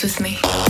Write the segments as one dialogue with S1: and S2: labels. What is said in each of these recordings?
S1: dance with me.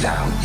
S2: One.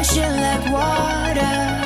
S2: passion like water.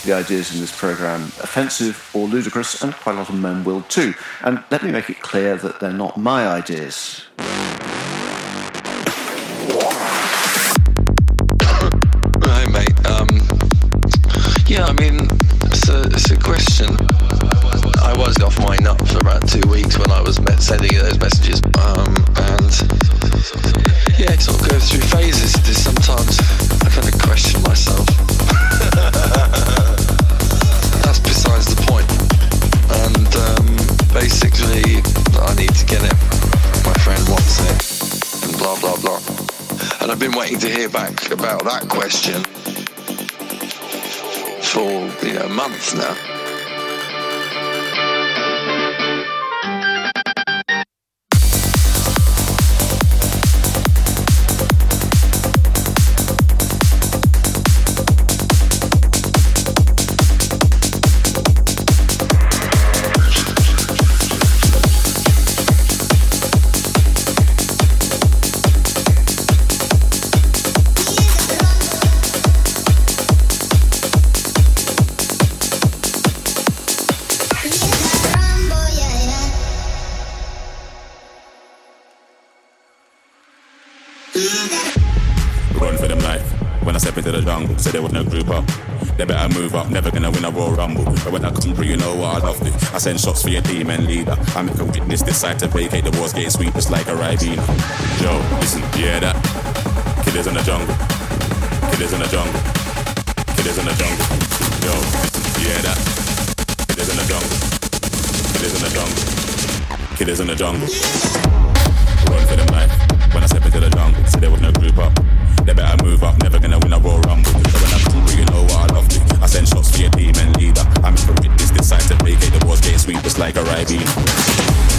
S2: Find the ideas in this program offensive or ludicrous, and quite a lot of men will too. And let me make it clear that they're not my ideas.
S3: Hi, mate. Um, yeah, I mean, it's a, it's a question. I was off my nut for about two weeks when I was sending you those messages. Um, and yeah, it sort of goes through phases. Sometimes I kind of question myself. basically, I need to get it. My friend wants it. And blah, blah, blah. And I've been waiting to hear back about that question for you know months now.
S4: Win a Royal Rumble. But when I come through, you know what I love to. I send shots for your demon leader. I make a witness decide to vacate the war's getting sweet just like a Ribena. Yo, listen, hear that? Killers in the jungle. Killers in the jungle. Killers in the jungle. Yo, listen, hear that? Killers in the jungle. Killers in the jungle. Killers in the jungle. Run for them life. When I step into the jungle, say they wanna group up. They better move up, never gonna win a Royal Rumble. The sweet just like a Ribena.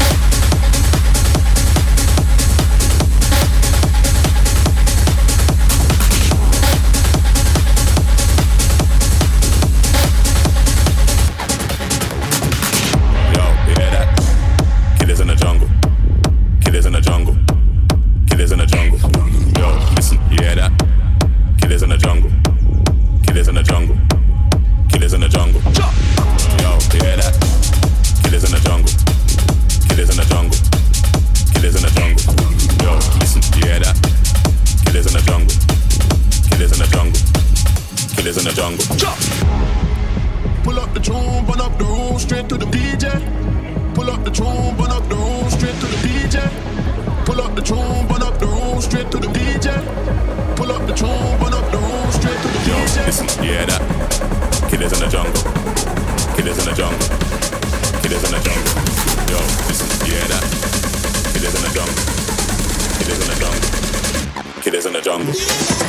S4: Jungle.